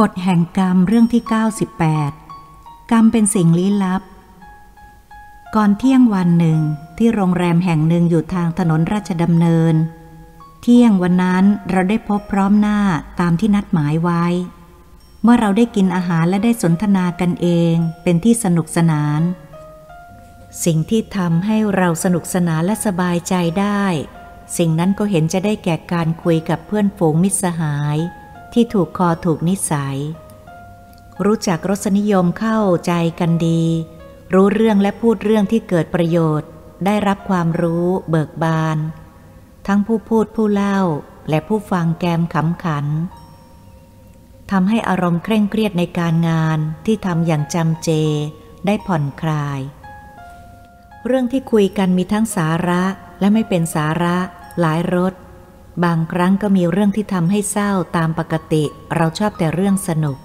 กฎแห่งกรรมเรื่องที่ 98 กรรมเป็นสิ่งลี้ลับ ก่อนเที่ยงวันหนึ่งที่โรงแรมแห่งหนึ่งอยู่ทางถนนราชดำเนิน เที่ยงวันนั้นเราได้พบพร้อมหน้าตามที่นัดหมายไว้ เมื่อเราได้กินอาหารและได้สนทนากันเองเป็นที่สนุกสนาน สิ่งที่ทำให้เราสนุกสนานและสบายใจได้ สิ่งนั้นก็เห็นจะได้แก่การคุยกับเพื่อนฝูงมิตรสหาย ที่ถูกคอถูกนิสัย รู้จักรสนิยมเข้าใจกันดี รู้เรื่องและพูดเรื่องที่เกิดประโยชน์ ได้รับความรู้เบิกบาน ทั้งผู้พูดผู้เล่าและผู้ฟังแกมขำขันทำให้อารมณ์เคร่งเครียดในการงานที่ทำอย่างจำเจได้ผ่อนคลาย เรื่องที่คุยกันมีทั้งสาระและไม่เป็นสาระหลายรส บางครั้งก็มีเรื่องที่ทำให้เศร้าตามปกติ เราชอบแต่เรื่องสนุก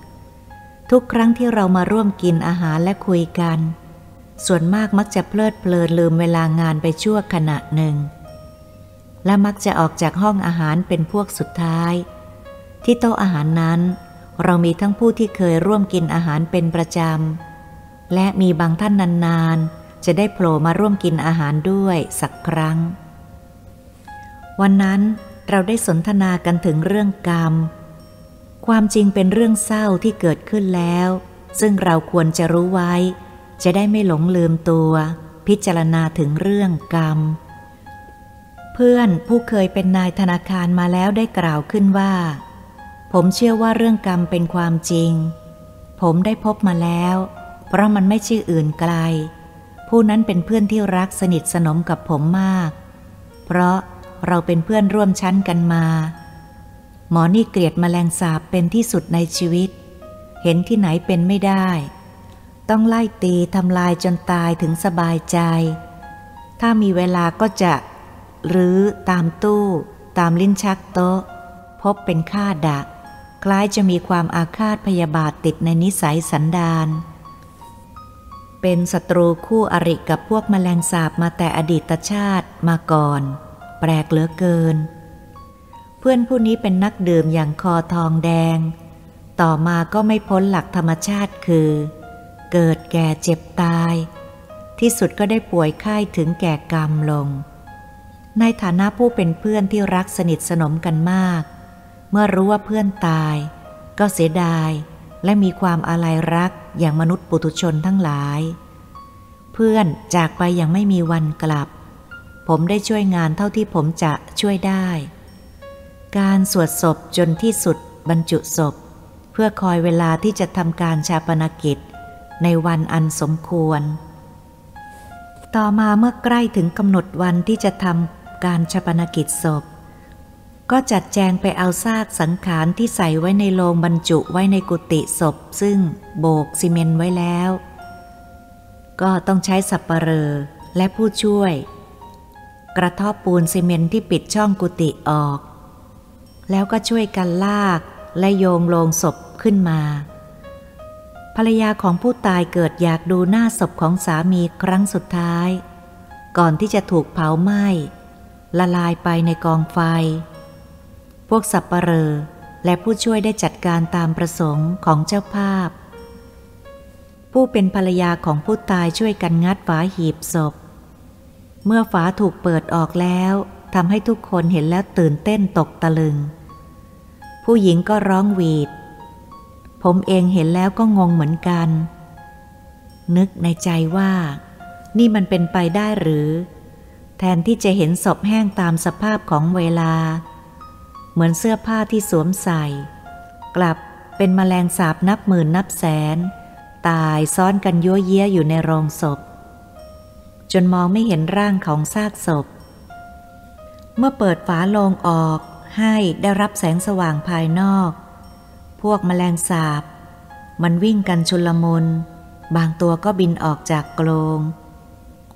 ทุกครั้งที่เรามาร่วมกินอาหารและคุยกัน ส่วนมากมักจะเพลิดเพลินลืมเวลางานไปชั่วขณะหนึ่ง และมักจะออกจากห้องอาหารเป็นพวกสุดท้าย ที่โต๊ะอาหารนั้น เรามีทั้งผู้ที่เคยร่วมกินอาหารเป็นประจำ และมีบางท่านนานๆ จะได้โผล่มาร่วมกินอาหารด้วยสักครั้ง วันนั้น เราได้สนทนากันถึงเรื่องกรรม ความจริงเป็นเรื่องเศร้าที่เกิดขึ้นแล้ว ซึ่งเราควรจะรู้ไว้ จะได้ไม่หลงลืมตัว พิจารณาถึงเรื่องกรรม เพื่อนผู้เคยเป็นนายธนาคารมาแล้วได้กล่าวขึ้นว่า ผมเชื่อว่าเรื่องกรรมเป็นความจริง ผมได้พบมาแล้ว เพราะมันไม่ชื่ออื่นไกล ผู้นั้นเป็นเพื่อนที่รักสนิทสนมกับผมมาก เพราะ เราเป็นเพื่อนร่วมชั้นกันมา หมอนี่เกลียดมแมลงสาบเป็นที่สุดในชีวิต เห็นที่ไหนเป็นไม่ได้ ต้องไล่ตีทำลายจนตายถึงสบายใจ ถ้ามีเวลาก็จะหรือตามตู้ ตามลิ้นชักโต๊ะ พบเป็นค่าดัก คล้ายจะมีความอาฆาตพยาบาทติดในนิสัยสันดานเป็นศัตรูคู่อริกับพวกมแมลงสาบมาแต่อดีตชาติมาก่อน แปลกเหลือเกิน เพื่อนผู้นี้เป็นนักดื่มอย่างคอทองแดง ต่อมาก็ไม่พ้นหลักธรรมชาติคือ เกิดแก่เจ็บตาย ที่สุดก็ได้ป่วยไข้ถึงแก่กรรมลง ในฐานะผู้เป็นเพื่อนที่รักสนิทสนมกันมาก เมื่อรู้ว่าเพื่อนตาย ก็เสียดายและมีความอาลัยรักอย่างมนุษย์ปุถุชนทั้งหลาย เพื่อนจากไปอย่างไม่มีวันกลับ ผมได้ช่วยงานเท่าที่ผมจะช่วยได้ การสวดศพจนที่สุดบรรจุศพ เพื่อคอยเวลาที่จะทำการชาปนกิจ ในวันอันสมควร ต่อมาเมื่อใกล้ถึงกำหนดวันที่จะทำการชาปนกิจศพ ก็จัดแจงไปเอาซากสังขารที่ใส่ไว้ในโลงบรรจุไว้ในกุฏิศพ ซึ่งโบกซีเมนต์ไว้แล้ว ก็ต้องใช้สับปะเรอและผู้ช่วย กระทบปูนซีเมนที่ปิดช่องกุฏิออก แล้วก็ช่วยกันลากและโยงโลงศพขึ้นมา ภรรยาของผู้ตายเกิดอยากดูหน้าศพของสามีครั้งสุดท้าย ก่อนที่จะถูกเผาไหม้ละลายไปในกองไฟ พวกสับปเหร่อและผู้ช่วยได้จัดการตามประสงค์ของเจ้าภาพ ผู้เป็นภรรยาของผู้ตายช่วยกันงัดฝาหีบศพ เมื่อฝาถูกเปิดออกแล้วทำให้ทุกคนเห็นแล้วตื่นเต้นตกตะลึง ผู้หญิงก็ร้องหวีด ผมเองเห็นแล้วก็งงเหมือนกัน นึกในใจว่า นี่มันเป็นไปได้หรือ แทนที่จะเห็นศพแห้งตามสภาพของเวลา เหมือนเสื้อผ้าที่สวมใส่ กลับเป็นมแมลงสาบนับหมื่นนับแสน ตายซ้อนกันยั่วเยี้ยอยู่ในโรงศพ จนมองไม่เห็นร่างของซากศพ เมื่อเปิดฝาโลงออกให้ได้รับแสงสว่างภายนอก พวกมแมลงสาบ มันวิ่งกันชุลมุน บางตัวก็บินออกจากกรง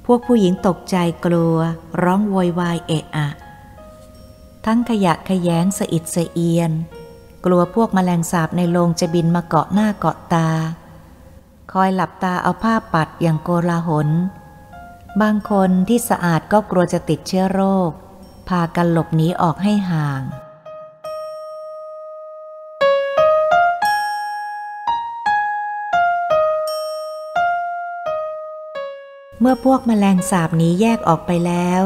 พวกผู้หญิงตกใจกลัว ร้องโวยวายเอะอะ ทั้งขยะขยงสะอิดสะเอียน กลัวพวกมแมลงสาบในโรงจะบินมาเกาะหน้าเกาะตา คอยหลับตาเอาผ้าปัดอย่างโกลาหล บางคนที่สะอาดก็กลัวจะติดเชื้อโรค พากันหลบหนีออกให้ห่าง เมื่อพวกมแมลงสาบนี้แยกออกไปแล้ว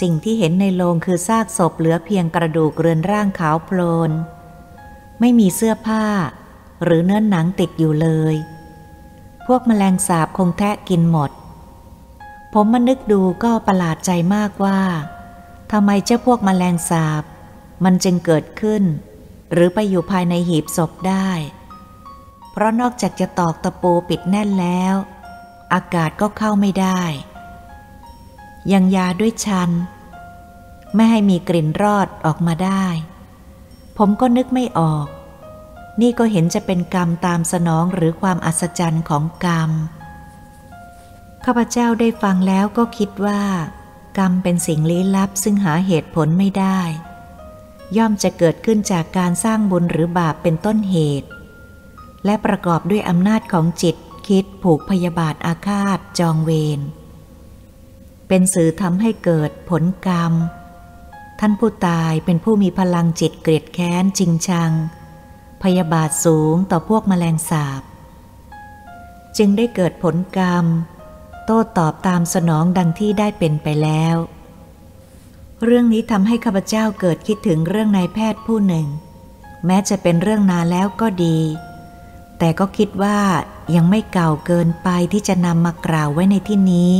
สิ่งที่เห็นในโลงคือซากศพเหลือเพียงกระดูกเรือนร่างขาวโพลน ไม่มีเสื้อผ้า หรือเนื้อนหนังติดอยู่เลย พวกมแมลงสาบคงแทะกินหมด ผมมานึกดูก็ประหลาดใจมากว่าทำไมเจ้าพวกมแมลงสาบ มันจึงเกิดขึ้น หรือไปอยู่ภายในหีบศพได้ เพราะนอกจากจะตอกตะปูปิดแน่นแล้ว อากาศก็เข้าไม่ได้ ยังยาด้วยชัน ไม่ให้มีกลิ่นรอดออกมาได้ ผมก็นึกไม่ออก นี่ก็เห็นจะเป็นกรรมตามสนองหรือความอัศจรรย์ของกรรม ข้าพเจ้าได้ฟังแล้วก็คิดว่า กรรมเป็นสิ่งลี้ลับซึ่งหาเหตุผลไม่ได้ ย่อมจะเกิดขึ้นจากการสร้างบุญหรือบาปเป็นต้นเหตุ และประกอบด้วยอำนาจของจิตคิดผูกพยาบาทอาฆาตจองเวรเป็นสื่อทำให้เกิดผลกรรม ท่านผู้ตายเป็นผู้มีพลังจิตเกลียดแค้นจริงชัง พยาบาทสูงต่อพวกมแมลงสาบ จึงได้เกิดผลกรรม ต้ตอบตามสนองดังที่ได้เป็นไปแล้ว เรื่องนี้ทำให้ข้าพเจ้าเกิดคิดถึงเรื่องนายแพทย์ผู้หนึ่ง แม้จะเป็นเรื่องนานแล้วก็ดี แต่ก็คิดว่ายังไม่เก่าเกินไปที่จะนำมากล่าวไว้ในที่นี้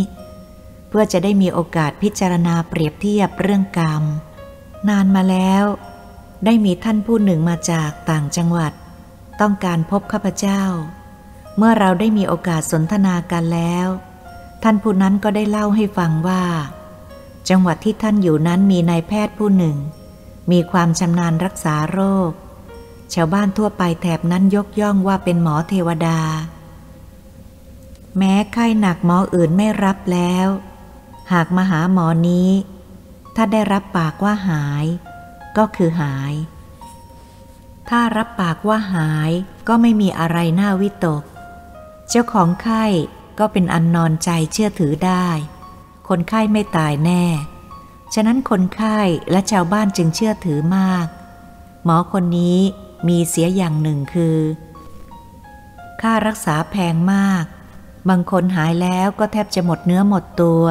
เพื่อจะได้มีโอกาสพิจารณาเปรียบเทียบเรื่องกรรม นานมาแล้ว ได้มีท่านผู้หนึ่งมาจากต่างจังหวัด ต้องการพบข้าพเจ้า เมื่อเราได้มีโอกาสสนทนากันแล้ว ท่านผู้นั้นก็ได้เล่าให้ฟังว่า จังหวัดที่ท่านอยู่นั้นมีนายแพทย์ผู้หนึ่ง มีความชำนาญรักษาโรค ชาวบ้านทั่วไปแถบนั้นยกย่องว่าเป็นหมอเทวดา แม้ไข้หนักหมออื่นไม่รับแล้ว หากมาหาหมอนี้ ถ้าได้รับปากว่าหาย ก็คือหาย ถ้ารับปากว่าหายก็ไม่มีอะไรน่าวิตก เจ้าของไข้ ก็เป็นอันนอนใจเชื่อถือได้ คนไข้ไม่ตายแน่ ฉะนั้นคนไข้และชาวบ้านจึงเชื่อถือมาก หมอคนนี้มีเสียอย่างหนึ่งคือ ค่ารักษาแพงมาก บางคนหายแล้วก็แทบจะหมดเนื้อหมดตัว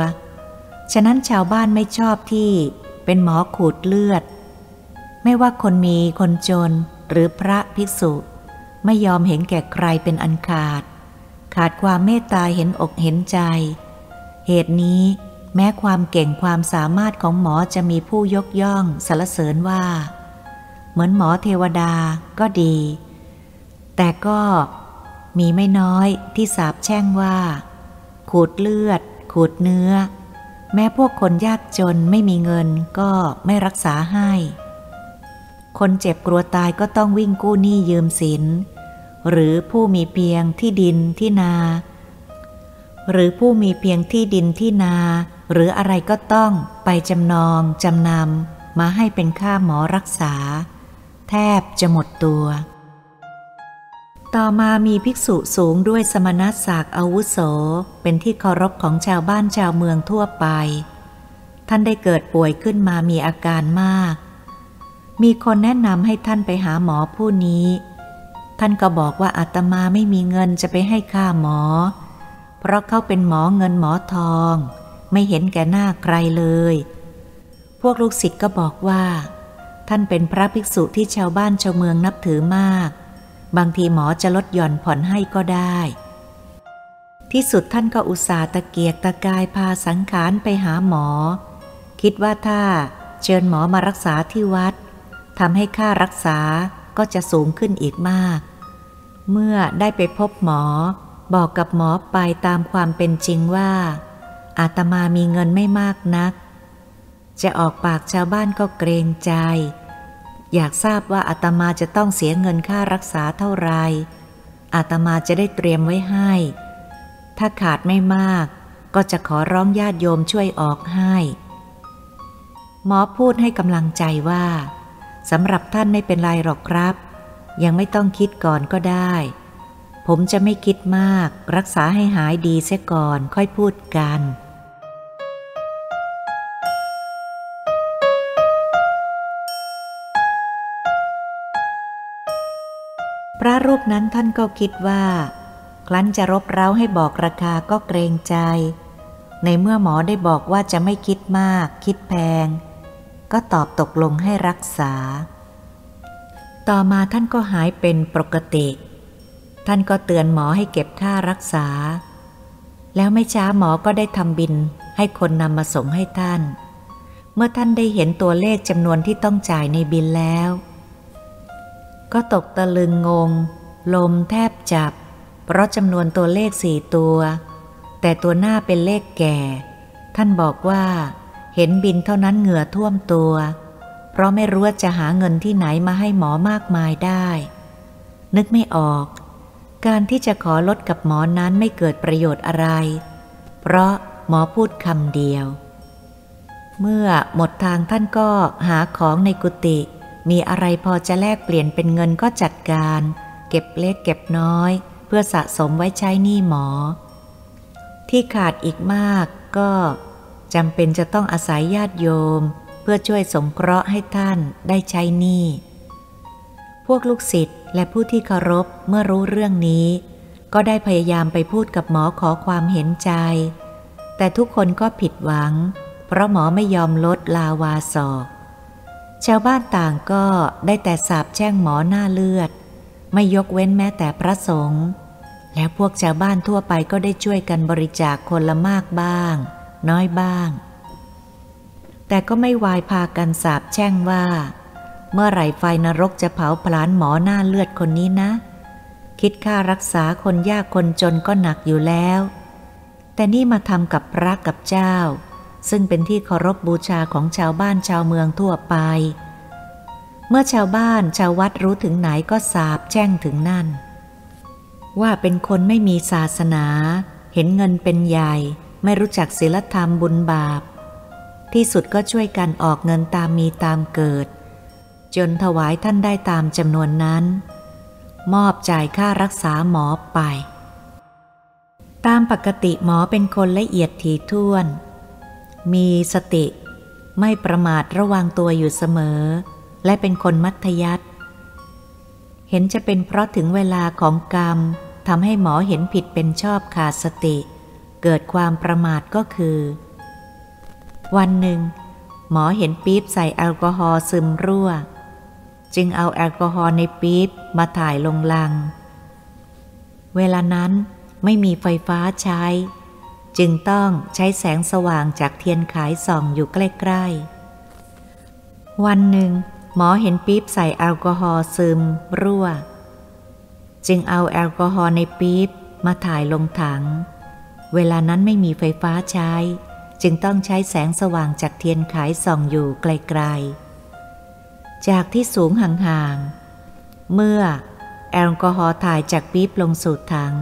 ฉะนั้นชาวบ้านไม่ชอบที่เป็นหมอขูดเลือด ไม่ว่าคนมีคนจนหรือพระภิกษุ ไม่ยอมเห็นแก่ใครเป็นอันขาด ขาดความเมตตาเห็นอกเห็นใจ เหตุนี้แม้ความเก่งความสามารถของหมอจะมีผู้ยกย่องสรรเสริญว่า เหมือนหมอเทวดาก็ดี แต่ก็มีไม่น้อยที่สาบแช่งว่า ขูดเลือด ขูดเนื้อ แม้พวกคนยากจนไม่มีเงินก็ไม่รักษาให้ คนเจ็บกลัวตายก็ต้องวิ่งกู้หนี้ยืมสิน หรือผู้มีเพียงที่ดินที่นา หรือผู้มีเพียงที่ดินที่นา หรืออะไรก็ต้องไปจำนองจำนำมาให้เป็นค่าหมอรักษา แทบจะหมดตัว ต่อมามีภิกษุสูงด้วยสมณศักดิ์อาวุโส เป็นที่เคารพของชาวบ้านชาวเมืองทั่วไป ท่านได้เกิดป่วยขึ้นมามีอาการมากมีคนแนะนำให้ท่านไปหาหมอผู้นี้ ท่านก็บอกว่าอาตมาไม่มีเงินจะไปให้ค่าหมอ เพราะเขาเป็นหมอเงินหมอทอง ไม่เห็นแก่หน้าใครเลย พวกลูกศิษย์ก็บอกว่า ท่านเป็นพระภิกษุที่ชาวบ้านชาวเมืองนับถือมาก บางทีหมอจะลดหย่อนผ่อนให้ก็ได้ ที่สุดท่านก็อุตส่าห์ตะเกียกตะกายพาสังขารไปหาหมอ คิดว่าถ้าเชิญหมอมารักษาที่วัดทำให้ค่ารักษาก็จะสูงขึ้นอีกมาก เมื่อได้ไปพบหมอ บอกกับหมอไปตามความเป็นจริงว่า อาตมามีเงินไม่มากนัก จะออกปากชาวบ้านก็เกรงใจ อยากทราบว่าอาตมาจะต้องเสียเงินค่ารักษาเท่าไรอาตมาจะได้เตรียมไว้ให้ ถ้าขาดไม่มากก็จะขอร้องญาติโยมช่วยออกให้ หมอพูดให้กำลังใจว่าสำหรับท่านไม่เป็นไรหรอกครับ ยังไม่ต้องคิดก่อนก็ได้ ผมจะไม่คิดมาก รักษาให้หายดีเสียก่อนค่อยพูดกันพระรูปนั้นท่านก็คิดว่า ครั้นจะรบเร้าให้บอกราคาก็เกรงใจ ในเมื่อหมอได้บอกว่าจะไม่คิดมาก คิดแพง ก็ตอบตกลงให้รักษา ต่อมาท่านก็หายเป็นปกติ ท่านก็เตือนหมอให้เก็บค่ารักษา แล้วไม่ช้าหมอก็ได้ทำบินให้คนนำมาส่งให้ท่าน เมื่อท่านได้เห็นตัวเลขจำนวนที่ต้องจ่ายในบินแล้ว ก็ตกตะลึงงง ลมแทบจับ เพราะจำนวนตัวเลขสี่ตัว แต่ตัวหน้าเป็นเลขแก่ ท่านบอกว่า เห็นบินเท่านั้นเหงื่อท่วมตัว ราะไม่รู้ว่าจะหาเงินที่ไหนมาให้หมอมากมายได้ นึกไม่ออก การที่จะขอลดกับหมอนั้นไม่เกิดประโยชน์อะไร เพราะหมอพูดคำเดียว เมื่อหมดทางท่านก็หาของในกุฏิมีอะไรพอจะแลกเปลี่ยนเป็นเงินก็จัดการ เก็บเล็กเก็บน้อย เพื่อสะสมไว้ใช้หนี้หมอ ที่ขาดอีกมากก็จำเป็นจะต้องอาศัยญาติโยม พื่อช่วยสงเคราะห์ให้ท่านได้ใช้หนี้ พวกลูกศิษย์และผู้ที่เคารพเมื่อรู้เรื่องนี้ ก็ได้พยายามไปพูดกับหมอขอความเห็นใจ แต่ทุกคนก็ผิดหวัง เพราะหมอไม่ยอมลดลาวาศอก ชาวบ้านต่างก็ได้แต่สาบแช่งหมอหน้าเลือด ไม่ยกเว้นแม้แต่พระสงฆ์แล้วพวกชาวบ้านทั่วไปก็ได้ช่วยกันบริจาคคนละมากบ้าง น้อยบ้าง แต่ก็ไม่วายพากันสาบแช่งว่า เมื่อไหร่ไฟนรกจะเผาผลาญหมอหน้าเลือดคนนี้นะ คิดค่ารักษาคนยากคนจนก็หนักอยู่แล้ว แต่นี่มาทำกับพระกับเจ้า ซึ่งเป็นที่เคารพบบูชาของชาวบ้านชาวเมืองทั่วไป เมื่อชาวบ้านชาววัดรู้ถึงไหนก็สาบแช่งถึงนั่น ว่าเป็นคนไม่มีศาสนา เห็นเงินเป็นใหญ่ ไม่รู้จักศีลธรรมบุญบาป ที่สุดก็ช่วยกันออกเงินตามมีตามเกิด จนถวายท่านได้ตามจำนวนนั้น มอบจ่ายค่ารักษาหมอไป ตามปกติหมอเป็นคนละเอียดถี่ถ้วน มีสติไม่ประมาทระวังตัวอยู่เสมอ และเป็นคนมัธยัติเห็นจะเป็นเพราะถึงเวลาของกรรมทำให้หมอเห็นผิดเป็นชอบขาดสติ เกิดความประมาทก็คือ วันหนึ่ง หมอเห็นปี๊บใส่แอลกอฮอล์ซึมรั่ว จึงเอาแอลกอฮอล์ในปี๊บมาถ่ายลงลัง เวลานั้นไม่มีไฟฟ้าใช้ จึงต้องใช้แสงสว่างจากเทียนขายส่องอยู่ใกล้ ๆ วันหนึ่ง หมอเห็นปี๊บใส่แอลกอฮอล์ซึมรั่ว จึงเอาแอลกอฮอล์ในปี๊บมาถ่ายลงถัง เวลานั้นไม่มีไฟฟ้าใช้ จึงต้องใช้แสงสว่างจากเทียนขายส่องอยู่ไกลๆ จากที่สูงห่างๆ เมื่อแอลกอฮอล์ถ่ายจากปี๊บลงสู่ถัง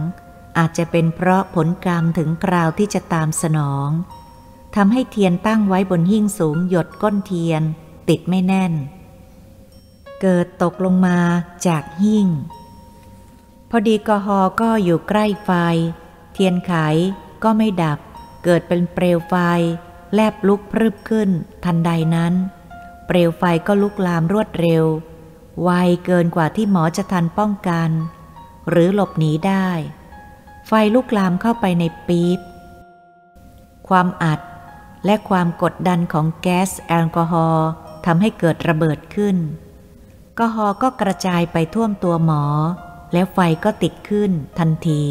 อาจจะเป็นเพราะผลกรรมถึงคราวที่จะตามสนองทำให้เทียนตั้งไว้บนหิ้งสูงหยดก้นเทียน ติดไม่แน่น เกิดตกลงมาจากหิ้ง พอดีกอฮอก็อยู่ใกล้ไฟ เทียนไขก็ไม่ดับ เกิดเป็นเปลวไฟ แลบลุกพรึบขึ้น ทันใดนั้น เปลวไฟก็ลุกลามรวดเร็ว ไวเกินกว่าที่หมอจะทันป้องกัน หรือหลบหนีได้ ไฟลุกลามเข้าไปในปี๊บ ความอัดและความกดดันของแก๊สแอลกอฮอล์ทำให้เกิดระเบิดขึ้นกอฮอก็กระจายไปท่วมตัวหมอ แล้วไฟก็ติดขึ้นทันที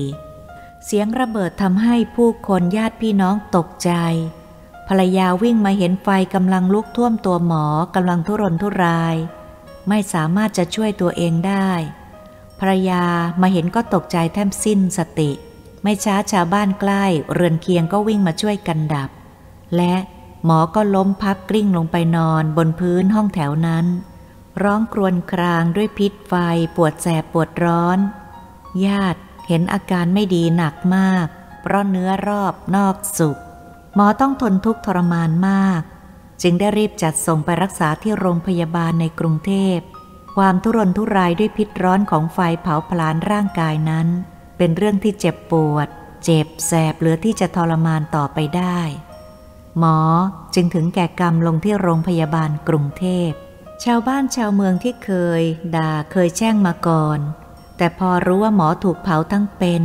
เสียงระเบิดทำให้ผู้คนญาติพี่น้องตกใจ ภรรยาวิ่งมาเห็นไฟกำลังลุกท่วมตัวหมอกำลังทุรนทุราย ไม่สามารถจะช่วยตัวเองได้ ภรรยามาเห็นก็ตกใจแทบสิ้นสติ ไม่ช้าชาวบ้านใกล้เรือนเคียงก็วิ่งมาช่วยกันดับ และหมอก็ล้มพับกลิ้งลงไปนอนบนพื้นห้องแถวนั้น ร้องครวญครางด้วยพิษไฟปวดแสบปวดร้อน ญาติ เห็นอาการไม่ดีหนักมาก เพราะเนื้อรอบนอกสุกหมอต้องทนทุกข์ทรมานมาก จึงได้รีบจัดส่งไปรักษาที่โรงพยาบาลในกรุงเทพ ความทุรนทุรายด้วยพิษร้อนของไฟเผาผลาญร่างกายนั้น เป็นเรื่องที่เจ็บปวด เจ็บแสบเหลือที่จะทรมานต่อไปได้ หมอจึงถึงแก่กรรมลงที่โรงพยาบาลกรุงเทพ ชาวบ้านชาวเมืองที่เคยด่าเคยแช่งมาก่อน แต่พอรู้ว่าหมอถูกเผาทั้งเป็น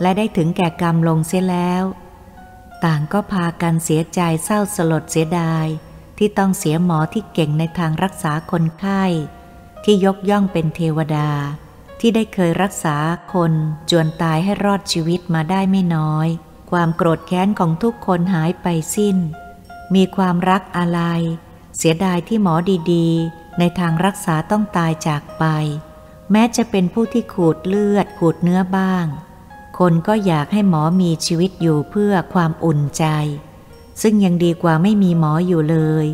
และได้ถึงแก่กรรมลงเสียแล้ว ต่างก็พากันเสียใจเศร้าสลดเสียดาย ที่ต้องเสียหมอที่เก่งในทางรักษาคนไข้ ที่ยกย่องเป็นเทวดา ที่ได้เคยรักษาคนจวนตายให้รอดชีวิตมาได้ไม่น้อย ความโกรธแค้นของทุกคนหายไปสิ้น มีความรักอะไร เสียดายที่หมอดีๆ ในทางรักษาต้องตายจากไป แม้จะเป็นผู้ที่ขูดเลือดขูดเนื้อบ้าง คนก็อยากให้หมอมีชีวิตอยู่เพื่อความอุ่นใจ ซึ่งยังดีกว่าไม่มีหมออยู่เลย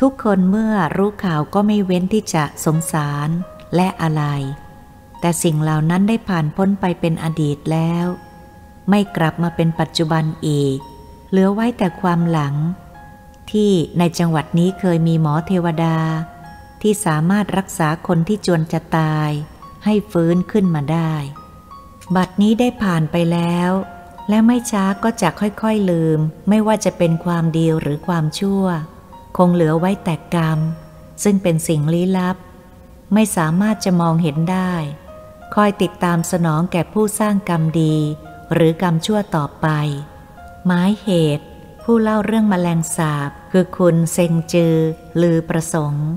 ทุกคนเมื่อรู้ข่าวก็ไม่เว้นที่จะสงสารและอะไร แต่สิ่งเหล่านั้นได้ผ่านพ้นไปเป็นอดีตแล้ว ไม่กลับมาเป็นปัจจุบันอีก เหลือไว้แต่ความหลัง ที่ในจังหวัดนี้เคยมีหมอเทวดา ที่สามารถรักษาคนที่จวนจะตายให้ฟื้นขึ้นมาได้ บัดนี้ได้ผ่านไปแล้ว และไม่ช้าก็จะค่อยๆลืม ไม่ว่าจะเป็นความดีหรือความชั่ว คงเหลือไว้แต่กรรม ซึ่งเป็นสิ่งลี้ลับ ไม่สามารถจะมองเห็นได้ คอยติดตามสนองแก่ผู้สร้างกรรมดี หรือกรรมชั่วต่อไป หมายเหตุ ผู้เล่าเรื่องมแมลงสาบ คือคุณเซงจือ ลือประสงค์